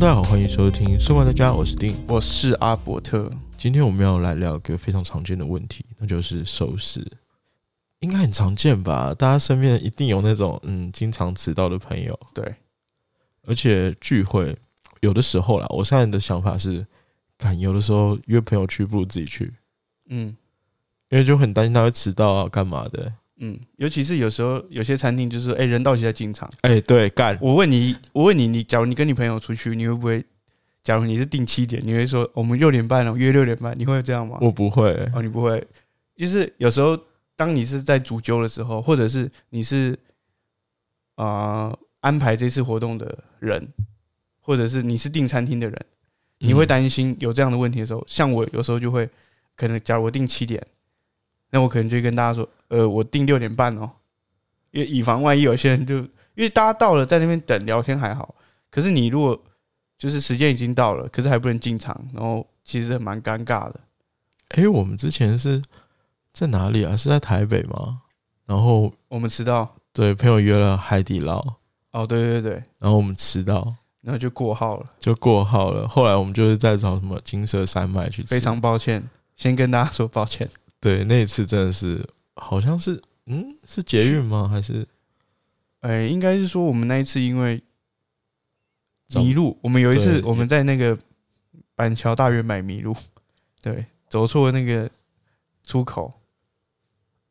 Hello，大家好，欢迎收听《生活大家》，我是丁。我是阿伯特。今天我们要来聊一个非常常见的问题，那就是守时。应该很常见吧？大家身边一定有那种嗯，经常迟到的朋友。对，而且聚会有的时候啦，我现在的想法是，看有的时候约朋友去不如自己去，嗯因为就很担心他会迟到啊，干嘛的？嗯，尤其是有时候有些餐厅就是，哎、人到齐再进场。哎、对，干，我问你，我问你，你假如你跟你朋友出去，你会不会？假如你是定七点，你会说我们六点半了，约六点半，你会这样吗？我不会、哦，你不会，就是有时候当你是在主揪的时候，或者是你是啊、呃安排这次活动的人，或者是你是订餐厅的人，你会嗯担心有这样的问题的时候，像我有时候就会，可能假如我定七点，那我可能就会跟大家说，呃，我定六点半哦，因为以防万一有些人就因为大家到了在那边等聊天还好，可是你如果就是时间已经到了，可是还不能进场，然后其实蛮尴尬的。哎、我们之前是在哪里啊？是在台北吗？然后我们迟到，对朋友约了海底捞，哦，对对对，然后我们迟到然后就过号了，就过号了。后来我们就是在找什么金色山脉去吃，非常抱歉，先跟大家说抱歉。对那一次真的是好像是嗯是捷运吗？还是？哎、应该是说我们那一次因为迷路，我们有一次我们在那个板桥大圆买迷路，对，走错那个出口，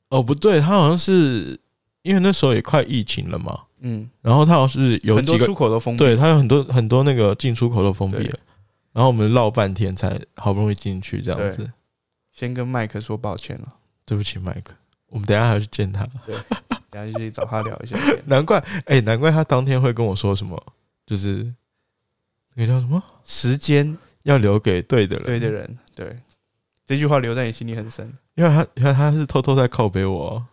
哦不对，他好像是因为那时候也快疫情了嘛，嗯，然后他好像是有几个很多出口都封闭，对他有很多很多那个进出口都封闭了，然后我们绕半天才好不容易进去这样子。先跟麦克说抱歉了，对不起，麦克，我们等一下还要去见他。对等下就去找他聊一下天。难怪，哎、难怪他当天会跟我说什么，就是那个叫什么，时间要留给对的人。对的，人，对这句话留在你心里很深。因为他，因为他是偷偷在靠背我哦。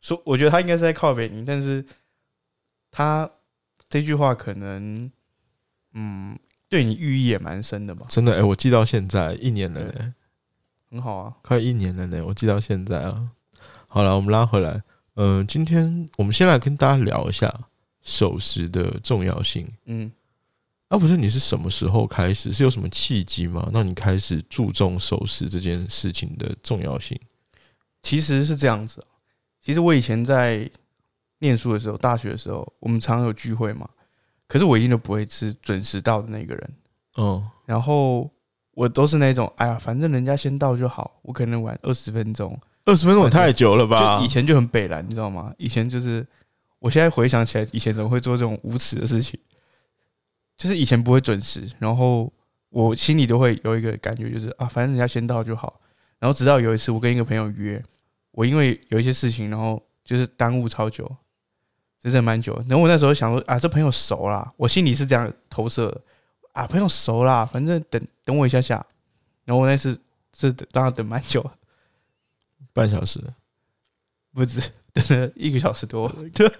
说，我觉得他应该是在靠北你，但是他这句话可能，嗯，对你寓意也蛮深的吧，真的，哎、我记到现在一年了呢，很好啊。快一年了呢，我记到现在啊。好了，我们拉回来，嗯、今天我们先来跟大家聊一下守时的重要性。嗯，啊，不是，你是什么时候开始？是有什么契机吗？让你开始注重守时这件事情的重要性？其实是这样子哦。其实我以前在念书的时候，大学的时候，我们常常有聚会嘛，可是我一定都不会是准时到的那个人。嗯，然后我都是那种，哎呀，反正人家先到就好，我可能晚二十分钟。二十分钟也太久了吧？就以前就很北蓝，你知道吗？以前就是，我现在回想起来，以前怎么会做这种无耻的事情？就是以前不会准时，然后我心里都会有一个感觉，就是啊，反正人家先到就好。然后直到有一次，我跟一个朋友约，我因为有一些事情，然后就是耽误超久，真的蛮久。然后我那时候想说啊，这朋友熟啦，我心里是这样投射的啊，朋友熟啦，反正等等我一下下。然后我那次是等让他等蛮久的，半小时。不止 等了一个小时多，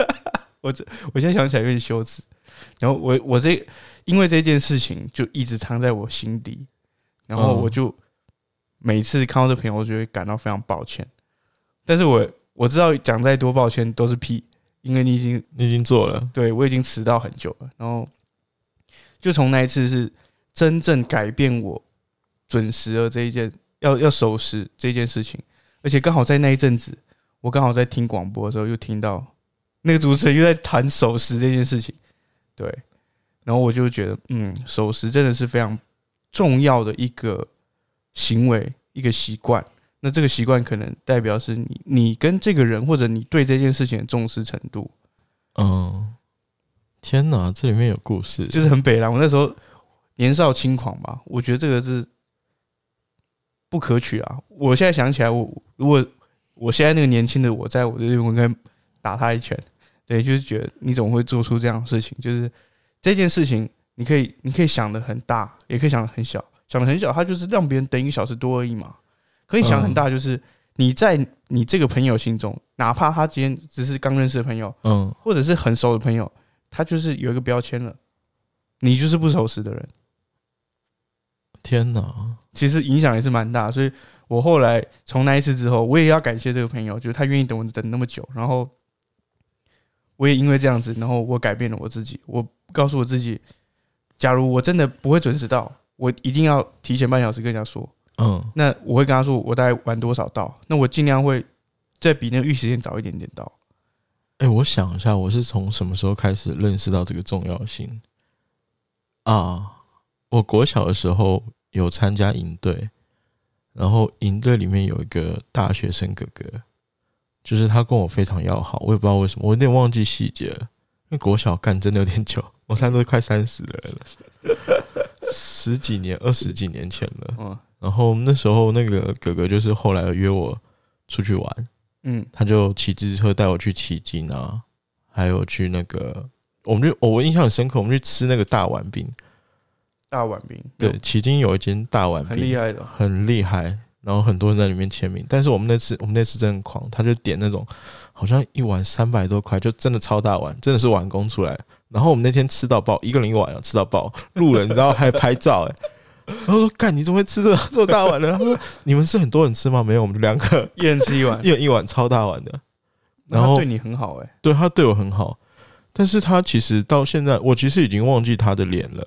我这我现在想起来有点羞耻。然后我我这因为这件事情就一直藏在我心底，然后嗯我就每次看到这朋友，我就会感到非常抱歉。但是我我知道讲再多抱歉都是屁，因为你已经你已经做了，对我已经迟到很久了。然后就从那一次是真正改变我准时的这一件要要守时这件事情，而且刚好在那一阵子，我刚好在听广播的时候又听到那个主持人又在谈守时这件事情，对，然后我就觉得，嗯，守时真的是非常重要的一个行为，一个习惯。那这个习惯可能代表是你你跟这个人或者你对这件事情的重视程度，嗯，天哪，这里面有故事，就是很北蓝。我那时候年少轻狂吧，我觉得这个是不可取啊。我现在想起来，我如果我现在那个年轻的我在我这边，我应该打他一拳。对，就是觉得你怎么会做出这样的事情？就是这件事情，你可以你可以想的很大，也可以想的很小。想的很小，他就是让别人等一个小时多而已嘛。可以想很大，就是你在你这个朋友心中，哪怕他今天只是刚认识的朋友，嗯，或者是很熟的朋友，他就是有一个标签了，你就是不守时的人。天哪，其实影响也是蛮大，所以我后来从那一次之后，我也要感谢这个朋友，就是他愿意等我等那么久，然后我也因为这样子，然后我改变了我自己，我告诉我自己，假如我真的不会准时到，我一定要提前半小时跟人家说。嗯，那我会跟他说我大概晚多少到，那我尽量会再比那个预时间早一点点到。哎、我想一下，我是从什么时候开始认识到这个重要性啊？我国小的时候有参加营队，然后营队里面有一个大学生哥哥，就是他跟我非常要好，我也不知道为什么，我有点忘记细节了，因为国小干真的有点久，我现在都快三十了了，十几年、二十几年前了。嗯然后那时候那个哥哥就是后来约我出去玩，嗯他就骑自行车带我去骑金啊，还有去那个，我们就、哦我印象很深刻，我们去吃那个大碗饼。大碗冰，对，迄今有一间大碗冰，很厉害的。很厉害，然后很多人在里面签名。但是我们那次，我们那次真的很狂，他就点那种好像一碗三百多块，就真的超大碗，真的是碗工出来。然后我们那天吃到爆，一个人一碗啊，吃到爆。路人 你知道还拍照哎、然后说干你怎么会吃这 这么大碗呢？他说你们是很多人吃吗？没有，我们就两个，一人吃一碗一，人一碗超大碗的。然后对你很好哎、对他对我很好，但是他其实到现在，我其实已经忘记他的脸了，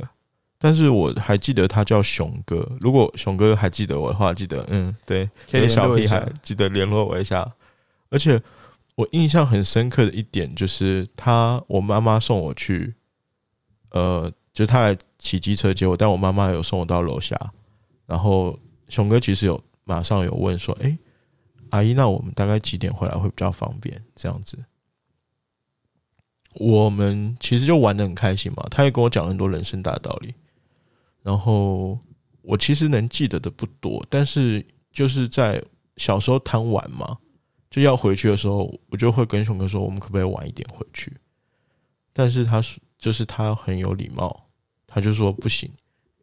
但是我还记得他叫熊哥。如果熊哥还记得我的话，记得嗯，对，有联络一下小屁孩记得联络我一下。而且我印象很深刻的一点就是他，我妈妈送我去，呃，就是他来骑机车接我，但我妈妈有送我到楼下，然后熊哥其实有马上有问说，诶，阿姨，那我们大概几点回来会比较方便？这样子。我们其实就玩的很开心嘛，他也跟我讲很多人生大道理。然后我其实能记得的不多，但是就是在小时候贪玩嘛，就要回去的时候，我就会跟熊哥说，我们可不可以晚一点回去？但是他是就是他很有礼貌，他就说不行，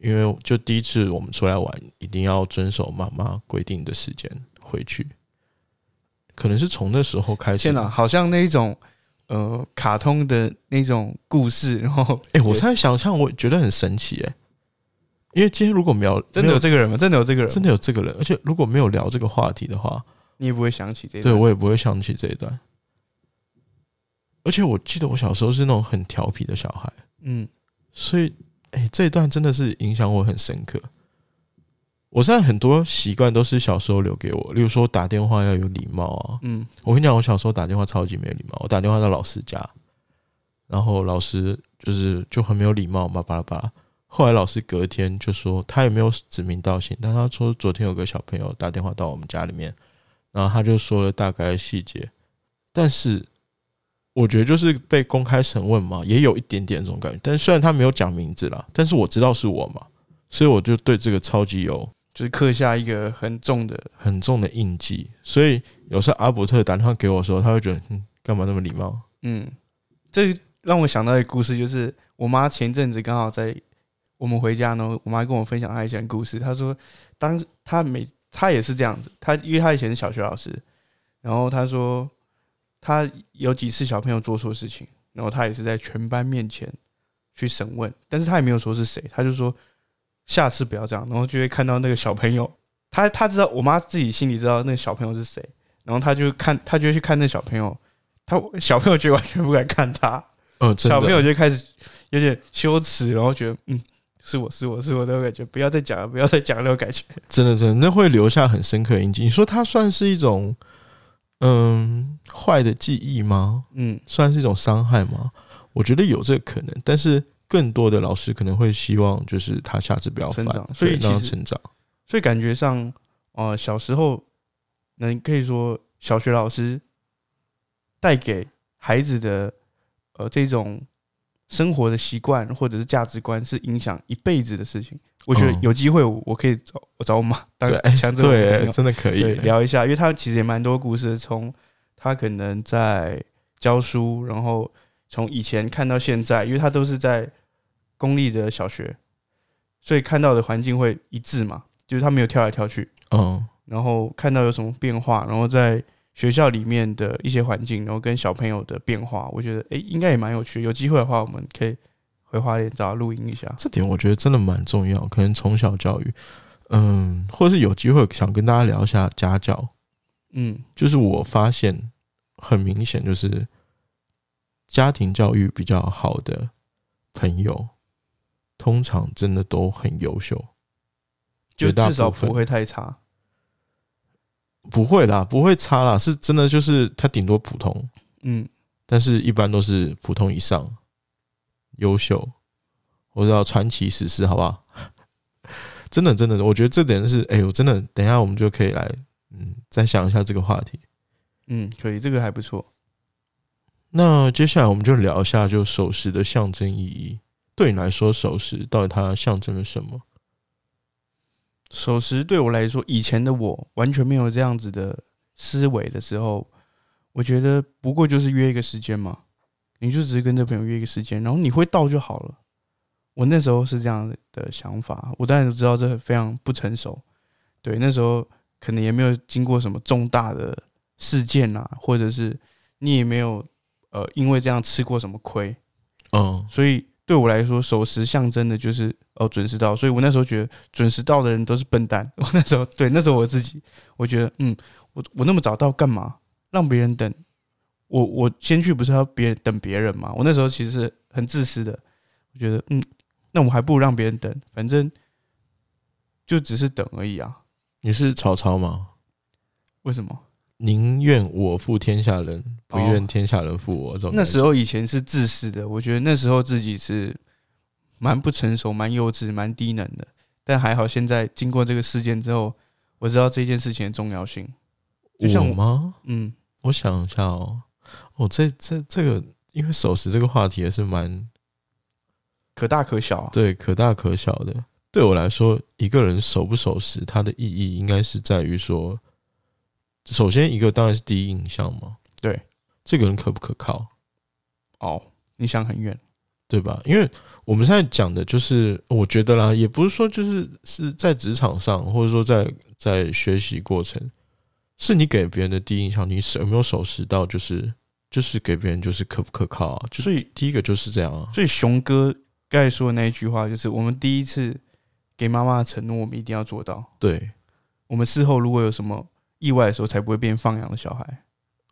因为就第一次我们出来玩，一定要遵守妈妈规定的时间回去。可能是从那时候开始，天哪，好像那一种呃卡通的那种故事，然后哎、我现在想象，我觉得很神奇哎、因为今天如果没有真的有这个人吗？真的有这个人？真的有这个人，而且如果没有聊这个话题的话，你也不会想起这一段对我也不会想起这一段。而且我记得我小时候是那种很调皮的小孩，嗯所以哎、这一段真的是影响我很深刻。我现在很多习惯都是小时候留给我，例如说打电话要有礼貌啊。嗯我跟你讲，我小时候打电话超级没有礼貌，我打电话到老师家，然后老师就是就很没有礼貌嘛，巴拉巴拉。后来老师隔天就说，他也没有指名道姓，但他说昨天有个小朋友打电话到我们家里面，然后他就说了大概细节，但是我觉得就是被公开审问嘛，也有一点点这种感觉。但虽然他没有讲名字啦，但是我知道是我嘛，所以我就对这个超级有就是刻下一个很重的，很重的印记。所以有时候阿伯特打电话给我的时候，他会觉得，嗯，干嘛那么礼貌？嗯，这让我想到一个故事，就是我妈前阵子刚好在我们回家呢，我妈跟我分享她以前的故事。她说，当她每她也是这样子，她因为她以前是小学老师，然后她说她有几次小朋友做错事情，然后她也是在全班面前去审问，但是她也没有说是谁，她就说下次不要这样，然后就会看到那个小朋友，她她知道我妈自己心里知道那个小朋友是谁，然后她就看她就会去看那小朋友，她小朋友就完全不敢看她。小朋友就开始有点羞耻，然后觉得嗯，是我是我是我那种感觉，不要再讲了，不要再讲了那种感觉。真的真的，那会留下很深刻的印记。你说它算是一种嗯坏的记忆吗？嗯，算是一种伤害吗？我觉得有这个可能，但是更多的老师可能会希望就是他下次不要犯所以让他成长。所以感觉上，呃，小时候，能可以说小学老师带给孩子的呃这种生活的习惯或者是价值观，是影响一辈子的事情。我觉得嗯有机会我我可以找我找我妈 当强者对，真的可以，聊一下，因为他其实也蛮多故事，从他可能在教书，然后从以前看到现在，因为他都是在公立的小学，所以看到的环境会一致嘛，就是他没有跳来跳去，嗯，然后看到有什么变化，然后在学校里面的一些环境，然后跟小朋友的变化，我觉得诶、应该也蛮有趣。有机会的话，我们可以回花莲找他录音一下。这点我觉得真的蛮重要，可能从小教育，嗯，或者是有机会想跟大家聊一下家教。嗯就是我发现很明显，就是家庭教育比较好的朋友，通常真的都很优秀，就大至少不会太差。不会啦，不会差啦，是真的就是他顶多普通，嗯，但是一般都是普通以上，优秀，我知道传奇史诗，好不好？真的真的，我觉得这点是，哎呦，真的，等一下我们就可以来，嗯，再想一下这个话题。嗯，可以，这个还不错。那接下来我们就聊一下，就守时的象征意义。对你来说，守时到底它象征了什么？守时对我来说，以前的我完全没有这样子的思维的时候，我觉得不过就是约一个时间嘛，你就只是跟这朋友约一个时间，然后你会到就好了。我那时候是这样的想法，我当然知道这非常不成熟，对，那时候可能也没有经过什么重大的事件啊，或者是你也没有呃因为这样吃过什么亏，嗯，所以对我来说，守时象征的就是哦准时到。所以我那时候觉得准时到的人都是笨蛋。我那时候对那时候我自己，我觉得嗯，我我那么早到干嘛？让别人等我，我先去不是要别人等别人吗？我那时候其实是很自私的，我觉得嗯，那我还不如让别人等，反正就只是等而已啊。你是曹操吗？为什么？宁愿我负天下人，不愿哦天下人负我。这种那时候以前是自私的，我觉得那时候自己是蛮不成熟、蛮幼稚、蛮低能的。但还好，现在经过这个事件之后，我知道这件事情的重要性。就像我我吗？嗯，我想一下哦，哦，这这这个，因为守时这个话题也是蛮可大可小啊。对可大可小的。对我来说，一个人守不守时，它的意义应该是在于说，首先一个当然是第一印象嘛，对，这个人可不可靠，哦，你想很远。对吧？因为我们现在讲的就是，我觉得啦，也不是说就是是在职场上，或者说在在学习过程，是你给别人的第一印象，你有没有守时到，就是就是给别人就是可不可靠啊？所以，第一个就是这样啊。所以熊哥刚才说的那一句话，就是我们第一次给妈妈的承诺，我们一定要做到。对，我们事后如果有什么意外的时候，才不会变放养的小孩。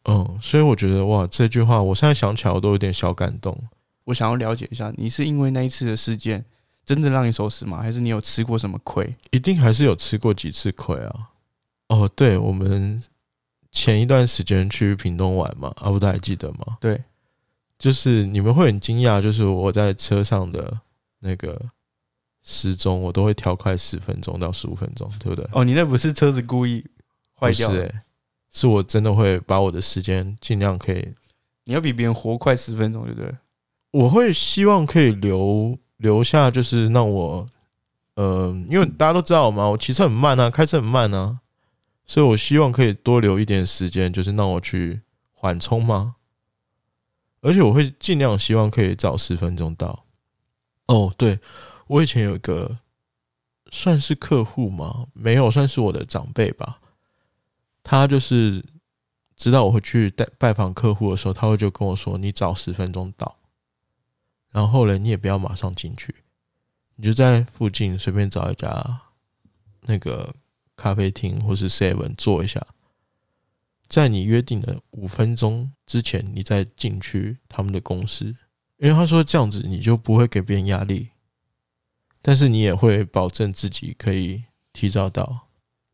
嗯，所以我觉得哇，这句话我现在想起来我都有点小感动。我想要了解一下，你是因为那一次的事件真的让你守时吗？还是你有吃过什么亏？一定还是有吃过几次亏啊。哦，对，我们前一段时间去屏东玩嘛，阿布达还记得吗？对，就是你们会很惊讶，就是我在车上的那个时钟，我都会调快十分钟到十五分钟，对不对？哦，你那不是车子故意坏掉是、欸，是我真的会把我的时间尽量可以，你要比别人活快十分钟，对不对？我会希望可以留留下，就是让我，呃，因为大家都知道嘛，我骑车很慢啊，开车很慢啊，所以我希望可以多留一点时间，就是让我去缓冲嘛。而且我会尽量希望可以早十分钟到。哦，对，我以前有一个算是客户吗，没有算是我的长辈吧。他就是知道我会去拜拜访客户的时候，他会就跟我说：“你早十分钟到，然后呢，你也不要马上进去，你就在附近随便找一家那个咖啡厅或是 seven 坐一下，在你约定的五分钟之前，你再进去他们的公司，因为他说这样子你就不会给别人压力，但是你也会保证自己可以提早到，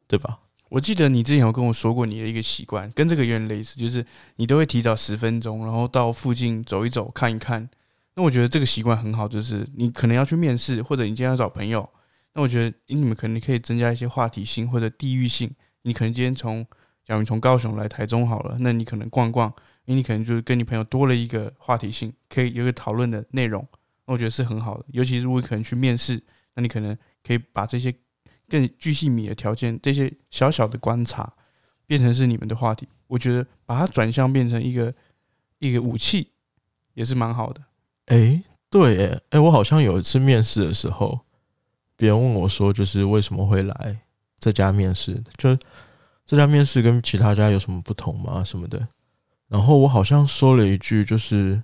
对吧？我记得你之前有跟我说过你的一个习惯，跟这个有点类似，就是你都会提早十分钟，然后到附近走一走、看一看。那我觉得这个习惯很好，就是你可能要去面试，或者你今天要找朋友，那我觉得你们可能可以增加一些话题性或者地域性。你可能今天从，假如你从高雄来台中好了，那你可能逛逛，因为你可能就是跟你朋友多了一个话题性，可以有一个讨论的内容。那我觉得是很好的，尤其是如果可能去面试，那你可能可以把这些更巨细靡的条件，这些小小的观察，变成是你们的话题。我觉得把它转向变成一个一个武器，也是蛮好的。诶，对，诶，诶，我好像有一次面试的时候，别人问我说，就是为什么会来这家面试，就这家面试跟其他家有什么不同吗？什么的。然后我好像说了一句，就是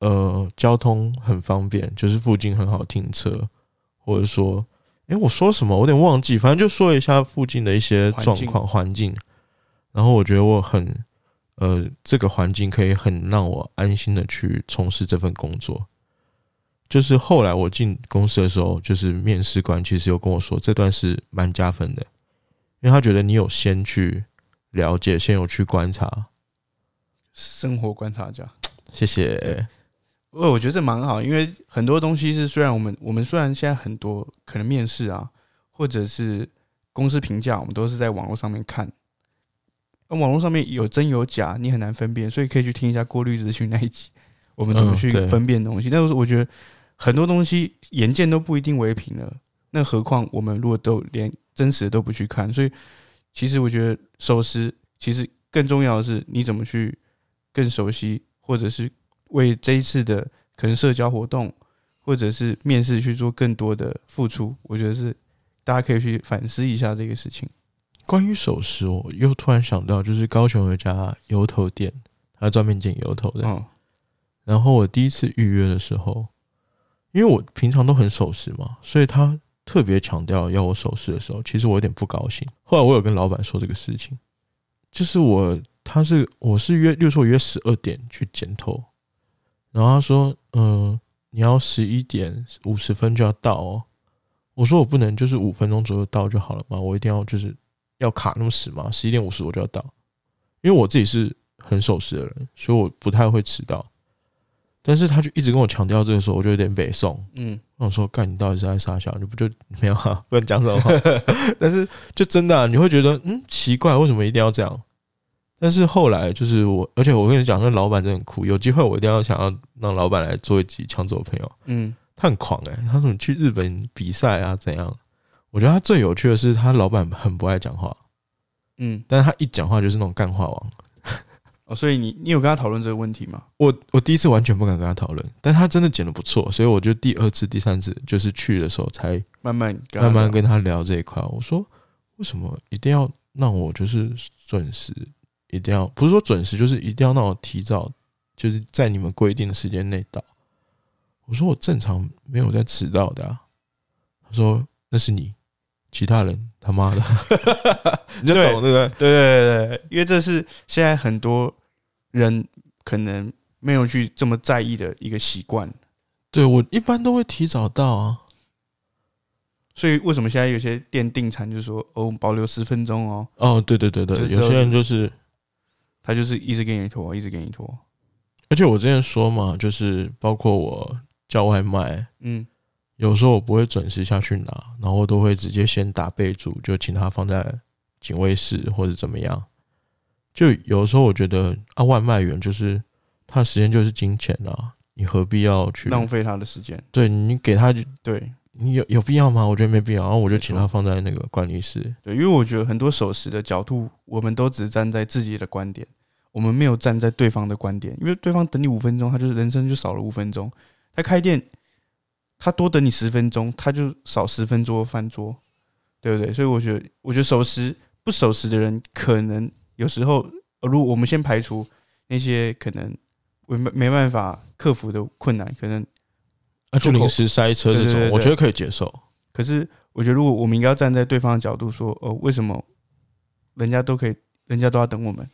呃，交通很方便，就是附近很好停车，或者说，诶，我说什么？我有点忘记，反正就说一下附近的一些状况环境。然后我觉得我很。呃，这个环境可以很让我安心的去从事这份工作。就是后来我进公司的时候，就是面试官其实有跟我说，这段是蛮加分的，因为他觉得你有先去了解，先有去观察。生活观察家，谢谢。我我觉得这蛮好，因为很多东西是虽然我们我们虽然现在很多可能面试啊，或者是公司评价，我们都是在网络上面看，那网络上面有真有假，你很难分辨，所以可以去听一下过滤资讯那一集，我们怎么去分辨东西。但是我觉得很多东西眼见都不一定为凭了，那何况我们如果都连真实的都不去看，所以其实我觉得守时其实更重要的是你怎么去更熟悉，或者是为这一次的可能社交活动或者是面试去做更多的付出，我觉得是大家可以去反思一下这个事情。关于首饰，我又突然想到，就是高雄有一家油头店，他专门剪油头的。嗯然后我第一次预约的时候，因为我平常都很守时嘛，所以他特别强调要我守时的时候，其实我有点不高兴。后来我有跟老板说这个事情，就是我他是我是约，例如说我约十二点去剪头，然后他说，嗯、你要十一点五十分就要到哦。我说我不能就是五分钟左右到就好了嘛，我一定要就是要卡那么死嘛，十一点五十我就要到，因为我自己是很守时的人，所以我不太会迟到。但是他就一直跟我强调这个时候，我就有点北宋。嗯，我说：“干，你到底是在傻笑？你不就没有啊？不能讲什么话。但是就真的、啊，你会觉得嗯奇怪，为什么一定要这样？但是后来就是我，而且我跟你讲，那老板真的很酷。有机会我一定要想要让老板来做一集《抢走朋友》。嗯，他很狂诶、他说你去日本比赛啊怎样？我觉得他最有趣的是，他老板很不爱讲话，嗯，但是他一讲话就是那种干话王。哦，所以你你有跟他讨论这个问题吗？我我第一次完全不敢跟他讨论，但他真的剪的不错，所以我就第二次、第三次就是去的时候才慢慢跟他慢慢跟他聊这一块。我说为什么一定要让我就是准时，一定要不是说准时，就是一定要让我提早，就是在你们规定的时间内到。我说我正常没有在迟到的、啊。他说那是你，其他人他妈的，你就对懂对不对？对对对对，因为这是现在很多人可能没有去这么在意的一个习惯，对我一般都会提早到啊。所以为什么现在有些店订餐就是说哦，保留十分钟哦，哦，对对对对，有些人就是他就是一直给你拖，一直给你拖，而且我之前说嘛，就是包括我叫外卖，嗯。有时候我不会准时下去拿，然后我都会直接先打备注，就请他放在警卫室或者怎么样。就有时候我觉得啊，外卖员就是他的时间就是金钱啊，你何必要去浪费他的时间，对你给他，对你有有必要吗？我觉得没必要。然后我就请他放在那个管理室。对，因为我觉得很多守时的角度，我们都只站在自己的观点，我们没有站在对方的观点，因为对方等你五分钟，他就是人生就少了五分钟。他开店，他多等你十分钟，他就少十分钟饭桌，对不对？所以我觉得，我觉得守时不守时的人，可能有时候，呃如果我们先排除那些可能没没办法克服的困难，可能啊，就临时塞车这种，我觉得可以接受。可是我觉得，如果我们应该要站在对方的角度说，哦，为什么人家都可以，人家都要等我们？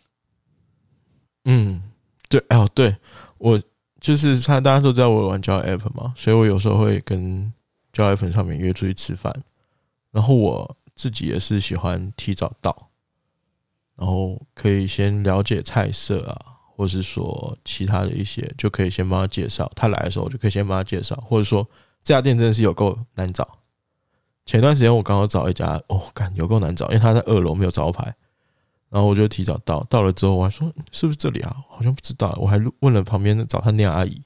嗯，对，哦，对我就是他，大家都知道我玩交友 app 嘛，所以我有时候会跟交友 app 上面约出去吃饭，然后我自己也是喜欢提早到，然后可以先了解菜色啊，或是说其他的一些，就可以先帮他介绍。他来的时候，就可以先帮他介绍，或者说这家店真的是有够难找。前段时间我刚好找一家，哦，干有够难找，因为他在二楼没有招牌。然后我就提早到，到了之后我还说是不是这里啊？好像不知道，我还问了旁边的早餐店阿姨，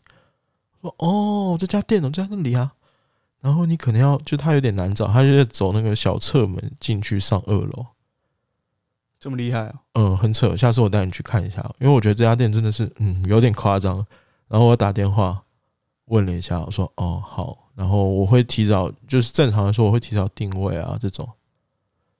说哦这家店哦就在那里啊。然后你可能要就他有点难找，他就在走那个小侧门进去上二楼，这么厉害啊！嗯，很扯。下次我带你去看一下，因为我觉得这家店真的是嗯有点夸张。然后我打电话问了一下，我说哦好，然后我会提早，就是正常来说我会提早定位啊这种。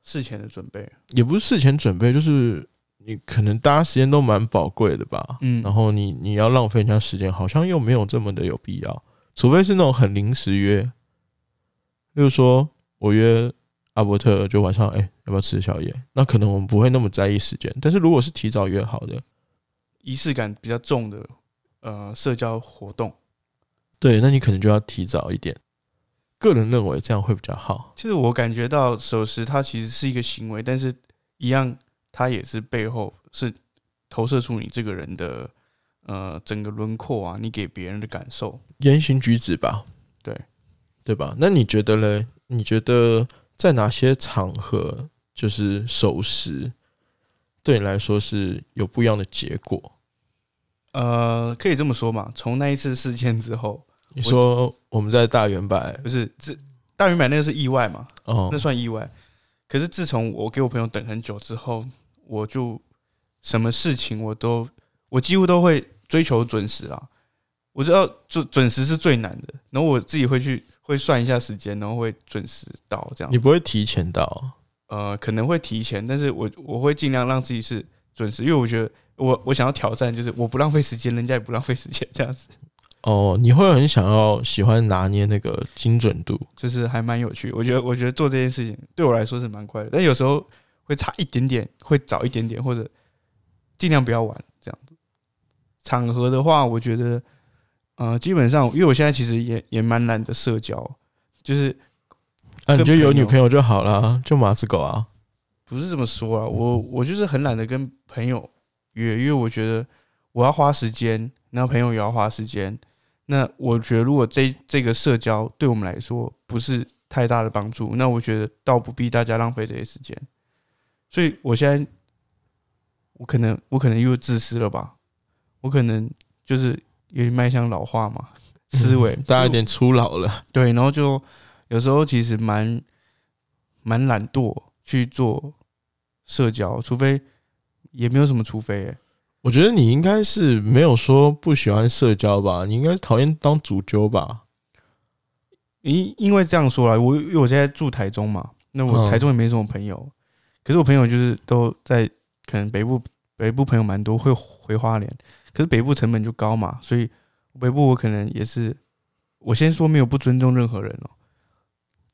事前的准备，也不是事前准备，就是你可能大家时间都蛮宝贵的吧，嗯然后你你要浪费人家时间，好像又没有这么的有必要，除非是那种很临时约，例如说我约阿伯特就晚上哎、要不要吃宵夜，那可能我们不会那么在意时间，但是如果是提早约好的，仪式感比较重的呃社交活动，对，那你可能就要提早一点。个人认为这样会比较好。其实我感觉到守时，它其实是一个行为，但是一样，它也是背后是投射出你这个人的呃整个轮廓啊，你给别人的感受。言行举止吧，对对吧？那你觉得嘞？你觉得在哪些场合就是守时，对你来说是有不一样的结果？呃，可以这么说嘛。从那一次事件之后，你说我们在大圆柏不是这大圆柏那个是意外嘛？哦那，算意外。可是自从我给我朋友等很久之后，我就什么事情我都我几乎都会追求准时啊。我知道准准时是最难的，然后我自己会去会算一下时间，然后会准时到这样你。不会提前到，呃，可能会提前，但是我我会尽量让自己是准时，因为我觉得我我想要挑战，就是我不浪费时间，人家也不浪费时间，这样子哦，你会很想要喜欢拿捏那个精准度，就是还蛮有趣。我觉得我觉得做这件事情对我来说是蛮快乐，但有时候会差一点点，会早一点点，或者尽量不要晚这样子。场合的话，我觉得呃，基本上因为我现在其实也也蛮懒得社交，就是啊，你跟就有女朋友就好了，就马子狗啊。不是这么说啊，我我就是很懒得跟朋友约，因为我觉得我要花时间，然后朋友也要花时间。那我觉得如果这这个社交对我们来说不是太大的帮助，那我觉得倒不必大家浪费这些时间。所以我现在我可能我可能又自私了吧，我可能就是有点迈向老化嘛思维，大家有点初老了。对，然后就有时候其实蛮蛮懒惰去做社交，除非也没有什么除非、欸，我觉得你应该是没有说不喜欢社交吧，你应该是讨厌当主揪吧。因因为这样说来，我因为我现在住台中嘛，那我嗯。台中也没什么朋友，可是我朋友就是都在可能北部北部朋友蛮多，会回花莲，可是北部成本就高嘛，所以北部我可能也是，我先说没有不尊重任何人哦、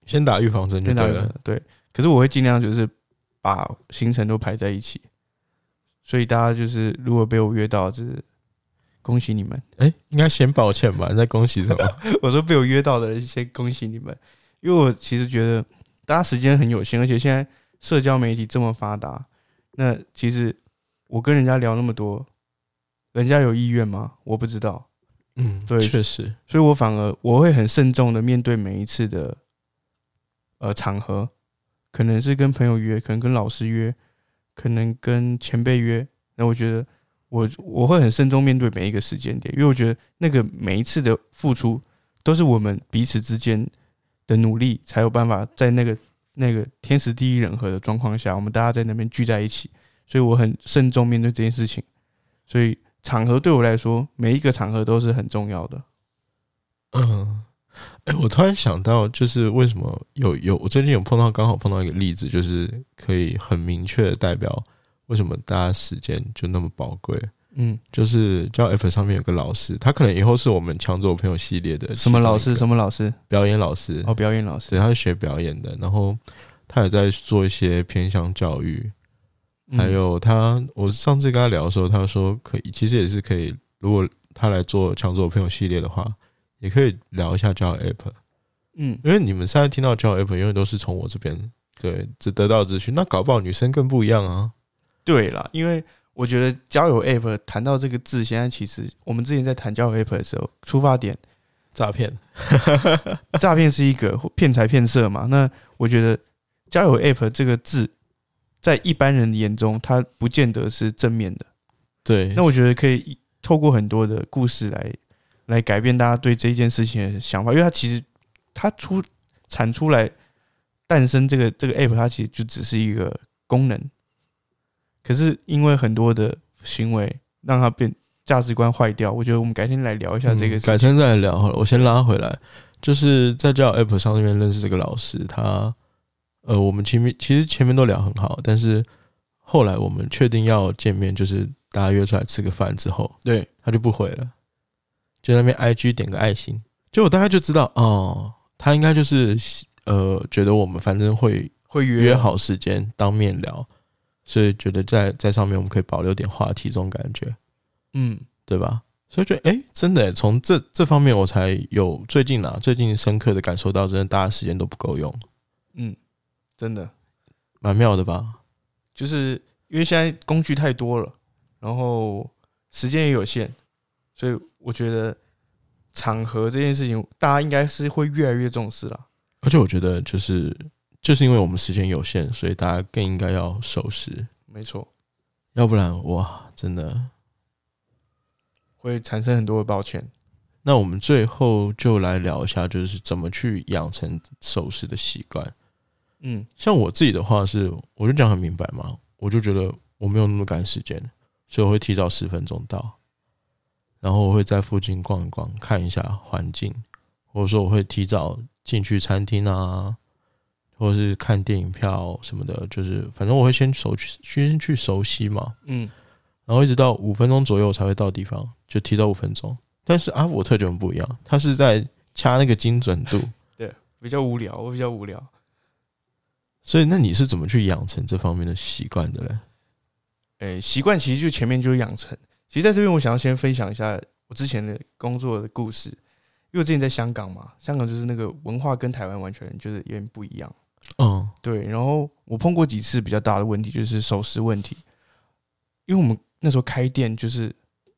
先打预防针就对了。对，可是我会尽量就是把行程都排在一起，所以大家就是如果被我约到，就是恭喜你们。哎、应该先抱歉吧？你在恭喜什么？我说被我约到的人，先恭喜你们，因为我其实觉得大家时间很有限，而且现在社交媒体这么发达，那其实我跟人家聊那么多，人家有意愿吗？我不知道，嗯，对确实，所以我反而我会很慎重的面对每一次的呃场合，可能是跟朋友约，可能跟老师约，可能跟前辈约。那我觉得我我会很慎重面对每一个时间点，因为我觉得那个每一次的付出都是我们彼此之间的努力，才有办法在那个那个天时地利人和的状况下，我们大家在那边聚在一起。所以我很慎重面对这件事情。所以场合对我来说，每一个场合都是很重要的。嗯，哎、我突然想到，就是为什么有有我最近有碰到，刚好碰到一个例子，就是可以很明确的代表为什么大家时间就那么宝贵。嗯，就是教 F 上面有个老师，他可能以后是我们抢走朋友系列的什么老师？什么老师？表演老师？哦，表演老师。对，他是学表演的，然后他也在做一些偏向教育，嗯还有他，我上次跟他聊的时候，他说可以，其实也是可以，如果他来做抢走我朋友系列的话，也可以聊一下交友 app，嗯，因为你们现在听到交友 app，因为都是从我这边对只得到资讯，那搞不好女生更不一样啊。对啦，因为我觉得交友 App 谈到这个字，现在其实我们之前在谈交友 App 的时候，出发点 诈骗，诈骗是一个骗财骗色嘛。那我觉得交友 App 这个字，在一般人眼中，它不见得是正面的。对，那我觉得可以透过很多的故事来来改变大家对这件事情的想法，因为它其实它出产出来诞生这个这个 app，它其实就只是一个功能，可是因为很多的行为让它变价值观坏掉。我觉得我们改天来聊一下这个嗯事情。改天再来聊好了。我先拉回来，就是在交友 app 上面认识这个老师，他呃，我们前面其实前面都聊很好，但是后来我们确定要见面，就是大家约出来吃个饭之后，对，他就不回了，就在那边 IG 点个爱心，就我大概就知道哦，他应该就是呃觉得我们反正会会约约好时间当面聊，所以觉得在在上面我们可以保留点话题这种感觉，嗯，对吧？所以觉得，哎、真的从这这方面我才有最近啊，最近深刻的感受到，真的大家时间都不够用，嗯，真的蛮妙的吧？就是因为现在工具太多了，然后时间也有限，所以我觉得场合这件事情，大家应该是会越来越重视啦。而且我觉得，就是就是因为我们时间有限，所以大家更应该要守时，没错，要不然哇，真的。会产生很多的抱歉。那我们最后就来聊一下，就是怎么去养成守时的习惯。嗯像我自己的话是，我就讲很明白嘛，我就觉得我没有那么赶时间，所以我会提早十分钟到，然后我会在附近逛一逛，看一下环境，或者说我会提早进去餐厅啊，或者是看电影票什么的，就是反正我会先熟先去熟悉嘛，嗯，然后一直到五分钟左右才会到地方，就提早五分钟。但是阿伯特就很不一样，他是在掐那个精准度，对比较无聊，我比较无聊。所以那你是怎么去养成这方面的习惯的嘞？诶、习惯其实就前面就是养成。其实在这边，我想要先分享一下我之前的工作的故事，因为我之前在香港嘛，香港就是那个文化跟台湾完全就是有点不一样。嗯对，然后我碰过几次比较大的问题，就是守时问题。因为我们那时候开店，就是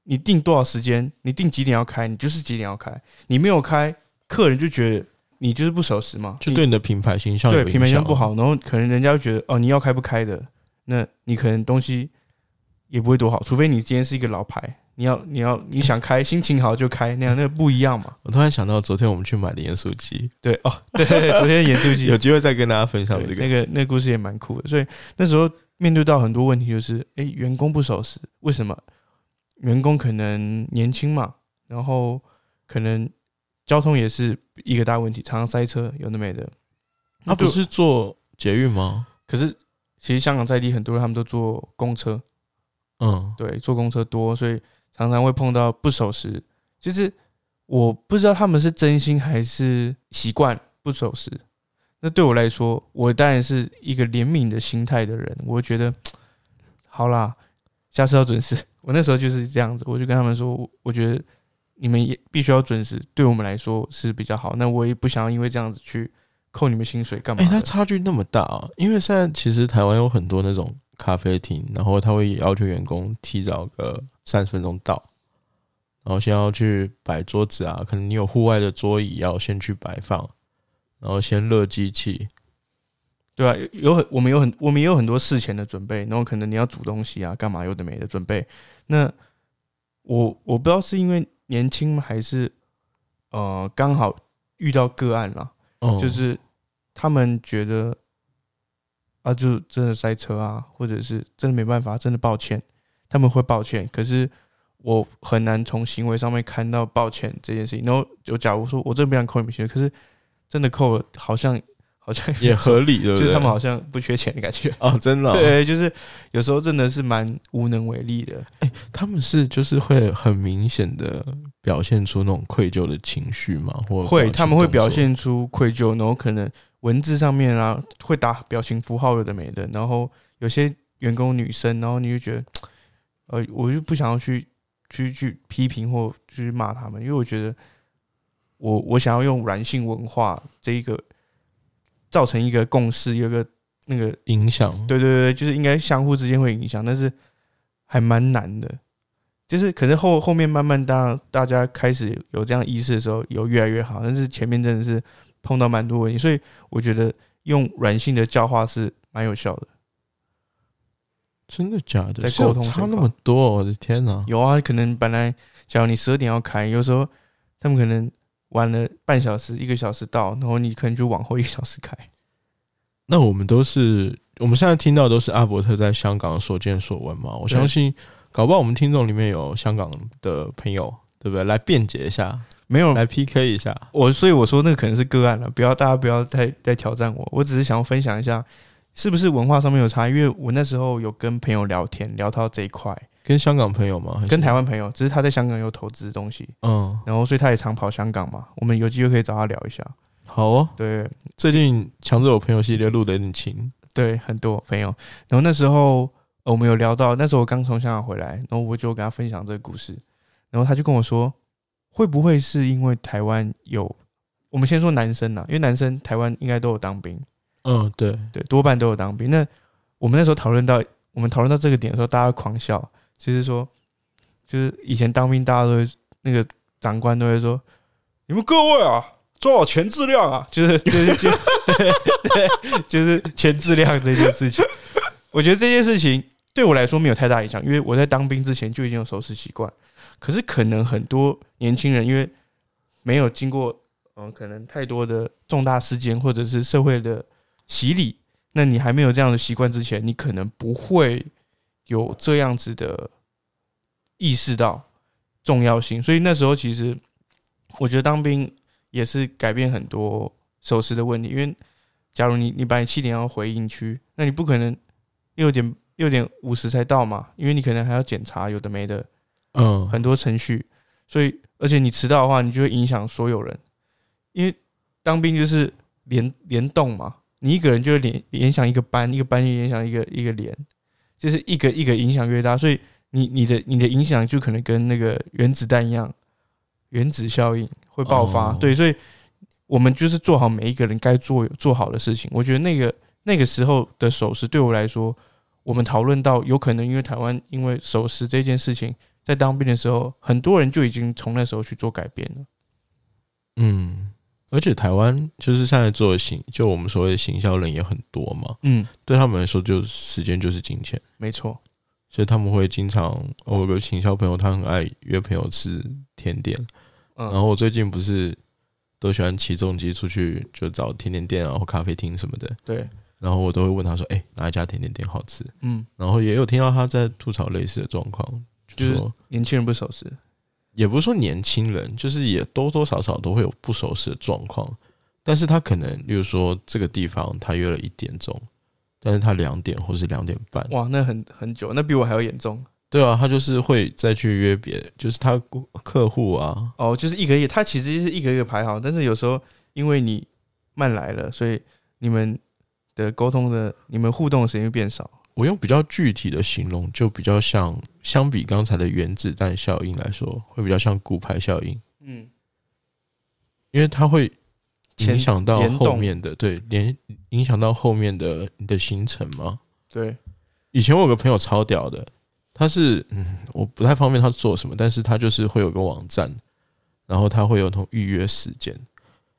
你定多少时间，你定几点要开，你就是几点要开，你没有开，客人就觉得你就是不守时嘛，就对你的品牌形象对品牌形象不好，然后可能人家会觉得哦，你要开不开的，那你可能东西也不会多好，除非你今天是一个老牌，你要你要你想开，心情好就开，那样那个不一样嘛。我突然想到，昨天我们去买的盐酥鸡，对哦，对，昨天盐酥鸡 有机会再跟大家分享这个。那个那个故事也蛮酷的，所以那时候面对到很多问题，就是诶，员工不守时，为什么？员工可能年轻嘛，然后可能交通也是一个大问题，常常塞车，有的没的。那不是坐捷运吗？可是其实香港在地很多人他们都坐公车，嗯，对，坐公车多，所以常常会碰到不守时。就是我不知道他们是真心还是习惯不守时。那对我来说，我当然是一个怜悯的心态的人，我会觉得 好啦，下次要准时。我那时候就是这样子，我就跟他们说，我我觉得你们也必须要准时，对我们来说是比较好。那我也不想要因为这样子去扣你们薪水干嘛？它差距那么大啊！因为现在其实台湾有很多那种咖啡厅，然后他会要求员工提早个三十分钟到，然后先要去摆桌子啊，可能你有户外的桌椅要先去摆放，然后先热机器，对啊，有有很我们有很我们也有很多事前的准备，然后可能你要煮东西啊，干嘛有的没的准备。那我我不知道是因为年轻吗还是呃刚好遇到个案啦，哦，就是他们觉得啊，就真的塞车啊，或者是真的没办法，真的抱歉，他们会抱歉，可是我很难从行为上面看到抱歉这件事情。然后就假如说我真的不想扣你们薪水，可是真的扣了，好像好像也合理，对不对？就是他们好像不缺钱的感觉。哦，真的哦、对，就是有时候真的是蛮无能为力的。哎他们是就是会很明显的表现出那种愧疚的情绪嘛，或会，他们会表现出愧疚，然后可能文字上面啊会打表情符号，有的没的。然后有些员工女生，然后你就觉得，呃，我就不想要去去去批评或去骂他们，因为我觉得我我想要用软性文化这一个造成一个共识，有个那个影响，对对对，就是应该相互之间会影响，但是还蛮难的。就是可是后后面慢慢大大家开始有这样意识的时候，有越来越好，但是前面真的是碰到蛮多问题，所以我觉得用软性的教化是蛮有效的。真的假的？在沟通差那么多，我的天哪！有啊，可能本来假如你十二点要开，有时候他们可能晚了半小时、一个小时到，然后你可能就往后一个小时开。那我们都是我们现在听到都是阿伯特在香港所见所闻嘛，我相信搞不好我们听众里面有香港的朋友，对不对？来辩解一下，没有来 PK 一下。我，所以我说那个可能是个案了，不要大家不要再再挑战我，我只是想要分享一下，是不是文化上面有差？因为我那时候有跟朋友聊天，聊到这一块，跟香港朋友吗？跟台湾朋友，只是他在香港有投资东西，嗯，然后所以他也常跑香港嘛，我们有机会可以找他聊一下。好哦。对最近强者我朋友系列录的有点勤，对，很多朋友，然后那时候、呃我们有聊到，那时候我刚从香港回来，然后我就跟他分享这个故事，然后他就跟我说，会不会是因为台湾有？我们先说男生呐，因为男生台湾应该都有当兵，嗯，对，对，多半都有当兵。那我们那时候讨论到，我们讨论到这个点的时候，大家狂笑，就是说，就是以前当兵，大家都会那个长官都会说，你们各位啊，做好钱质量啊，就是就是就，是钱质量这件事情。我觉得这件事情对我来说没有太大影响，因为我在当兵之前就已经有守时习惯。可是可能很多年轻人因为没有经过。嗯，可能太多的重大事件或者是社会的洗礼，那你还没有这样的习惯之前，你可能不会有这样子的意识到重要性。所以那时候其实我觉得当兵也是改变很多守时的问题。因为假如你你把你七点要回营区，那你不可能六点六点五十才到嘛，因为你可能还要检查有的没的，嗯，很多程序。所以而且你迟到的话，你就会影响所有人。因为当兵就是联联动嘛，你一个人就会联联想一个班，一个班就联想一个一个连，就是一个一个影响越大，所以你你的你的影响就可能跟那个原子弹一样，原子效应会爆发。对，所以我们就是做好每一个人该做做好的事情。我觉得那个那个时候的手势对我来说，我们讨论到有可能因为台湾因为守时这件事情，在当兵的时候，很多人就已经从那时候去做改变了。嗯。而且台湾就是现在做行，就我们所谓的行销人也很多嘛。嗯，对他们来说，就时间就是金钱，没错。所以他们会经常，我有个行销朋友，他很爱约朋友吃甜点。嗯，然后我最近不是都喜欢骑重机出去，就找甜点店啊或咖啡厅什么的。对。然后我都会问他说：“哎，哪一家甜点店好吃？”嗯。然后也有听到他在吐槽类似的状况，就是年轻人不守时。也不是说年轻人，就是也多多少少都会有不守时的状况，但是他可能，例如说这个地方他约了一点钟，但是他两点或是两点半，哇，那很很久，那比我还要严重。对啊，他就是会再去约别，就是他客户啊，哦，就是一个月，他其实是一个月排好，但是有时候因为你慢来了，所以你们的沟通的、你们互动的时间变少。我用比较具体的形容，就比较像相比刚才的原子弹效应来说，会比较像骨牌效应。嗯，因为它会影响到后面的，对，连影响到后面的你的行程嘛。对，以前我有个朋友超屌的，他是嗯，我不太方便他做什么，但是他就是会有个网站，然后他会有同预约时间。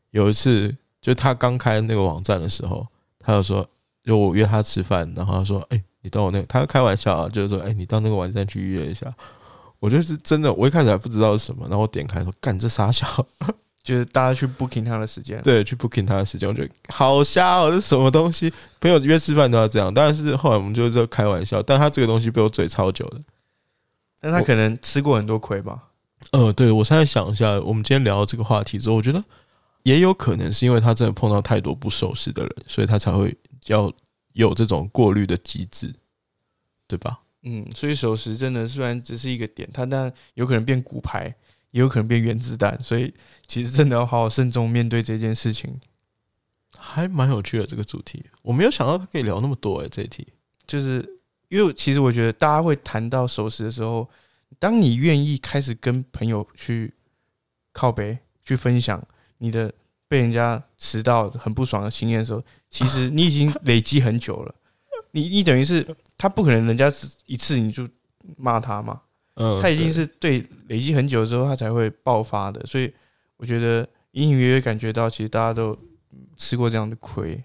有一次，就他刚开那个网站的时候，他就说。就我约他吃饭，然后他说：“哎，你到我那，他开玩笑啊，就是说，哎，你到那个网站去预约一下。”我就是真的，我一开始还不知道是什么，然后我点开说：“干这傻笑，就是大家去 booking 他的时间，对，去 booking 他的时间，我觉得好瞎哦，这什么东西？朋友约吃饭都要这样。当然是后来我们就是开玩笑，但他这个东西被我嘴超久了，但他可能吃过很多亏吧。呃，对我现在想一下，我们今天聊这个话题之后，我觉得也有可能是因为他真的碰到太多不守时的人，所以他才会。要有这种过滤的机制，对吧？嗯，所以守时真的虽然只是一个点，它但有可能变骨牌，也有可能变原子弹，所以其实真的要好好慎重面对这件事情。还蛮有趣的这个主题，我没有想到他可以聊那么多哎，这一题就是因为其实我觉得大家会谈到守时的时候，当你愿意开始跟朋友去靠背去分享你的。被人家迟到很不爽的经验的时候，其实你已经 累积很久了。你你等于是他不可能人家一次你就骂他嘛，嗯，他一定是对累积很久之后他才会爆发的。所以我觉得隐隐约约感觉到，其实大家都吃过这样的亏。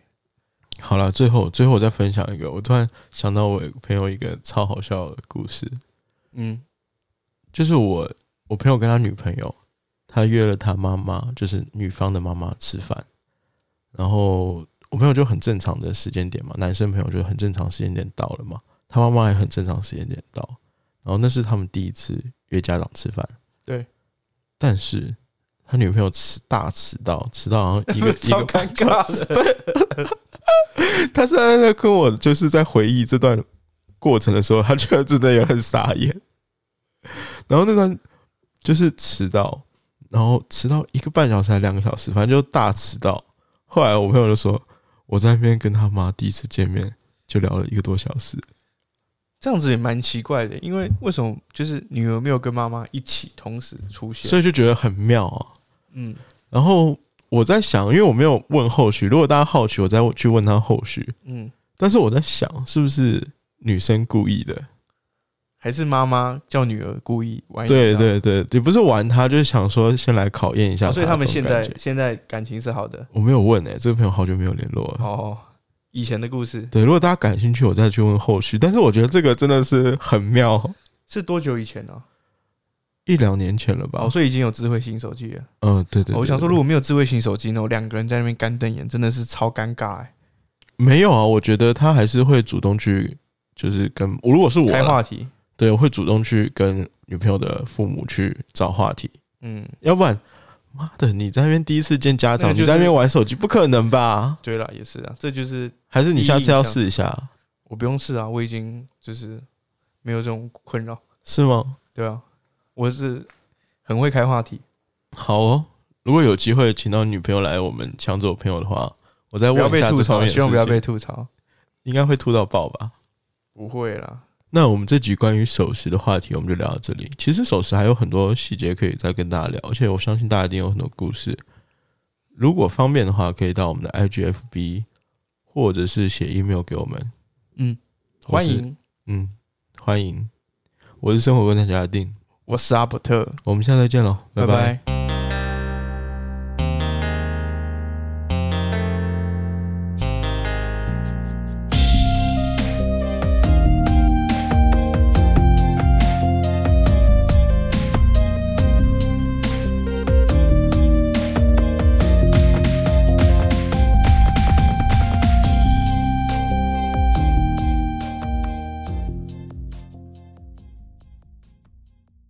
好了，最后最后我再分享一个，我突然想到我朋友一个超好笑的故事。嗯，就是我我朋友跟他女朋友。他约了他妈妈，就是女方的妈妈吃饭，然后我朋友就很正常的时间点嘛，男生朋友就很正常时间点到了嘛，他妈妈也很正常时间点到，然后那是他们第一次约家长吃饭，对，但是他女朋友迟大迟到，迟到好像一个 一个尴尬的，对，他现在在跟我就是在回忆这段过程的时候，他觉得真的也很傻眼，然后那段就是迟到。然后迟到一个半小时还两个小时，反正就大迟到。后来我朋友就说，我在那边跟他妈第一次见面就聊了一个多小时。这样子也蛮奇怪的，因为为什么就是女儿没有跟妈妈一起同时出现？所以就觉得很妙啊。嗯，然后我在想，因为我没有问后续，如果大家好奇，我再去问他后续。嗯，但是我在想，是不是女生故意的？还是妈妈叫女儿故意玩？对，对对，也不是玩他，就是想说先来考验一下、哦所以他们现在现在感情是好的。我没有问诶、这个朋友好久没有联络了。哦，以前的故事对，如果大家感兴趣，我再去问后续。但是我觉得这个真的是很妙，是多久以前呢、一两年前了吧？哦，所以已经有智慧型手机了。嗯，对对我想说，如果没有智慧型手机呢，我两个人在那边干瞪眼，真的是超尴尬哎、没有啊，我觉得他还是会主动去，就是跟我如果是我，开话题，对，我会主动去跟女朋友的父母去找话题，嗯，要不然，妈的，你在那边第一次见家长，那就是你在那边玩手机，不可能吧？对了，也是啊，这就是还是你下次要试一下，我不用试啊，我已经就是没有这种困扰，是吗？对啊，我是很会开话题，好哦，如果有机会请到女朋友来我们抢走朋友的话，我再不要问一下吐槽，这方面的希望不要事情被吐槽，应该会吐到爆吧？不会啦，那我们这集关于守时的话题，我们就聊到这里。其实守时还有很多细节可以再跟大家聊，而且我相信大家一定有很多故事。如果方便的话，可以到我们的 IGFB 或者是写 email 给我们。嗯，欢，迎，嗯，欢迎。我是生活观察家阿定，我是阿伯特，我们下次再见喽，拜拜拜拜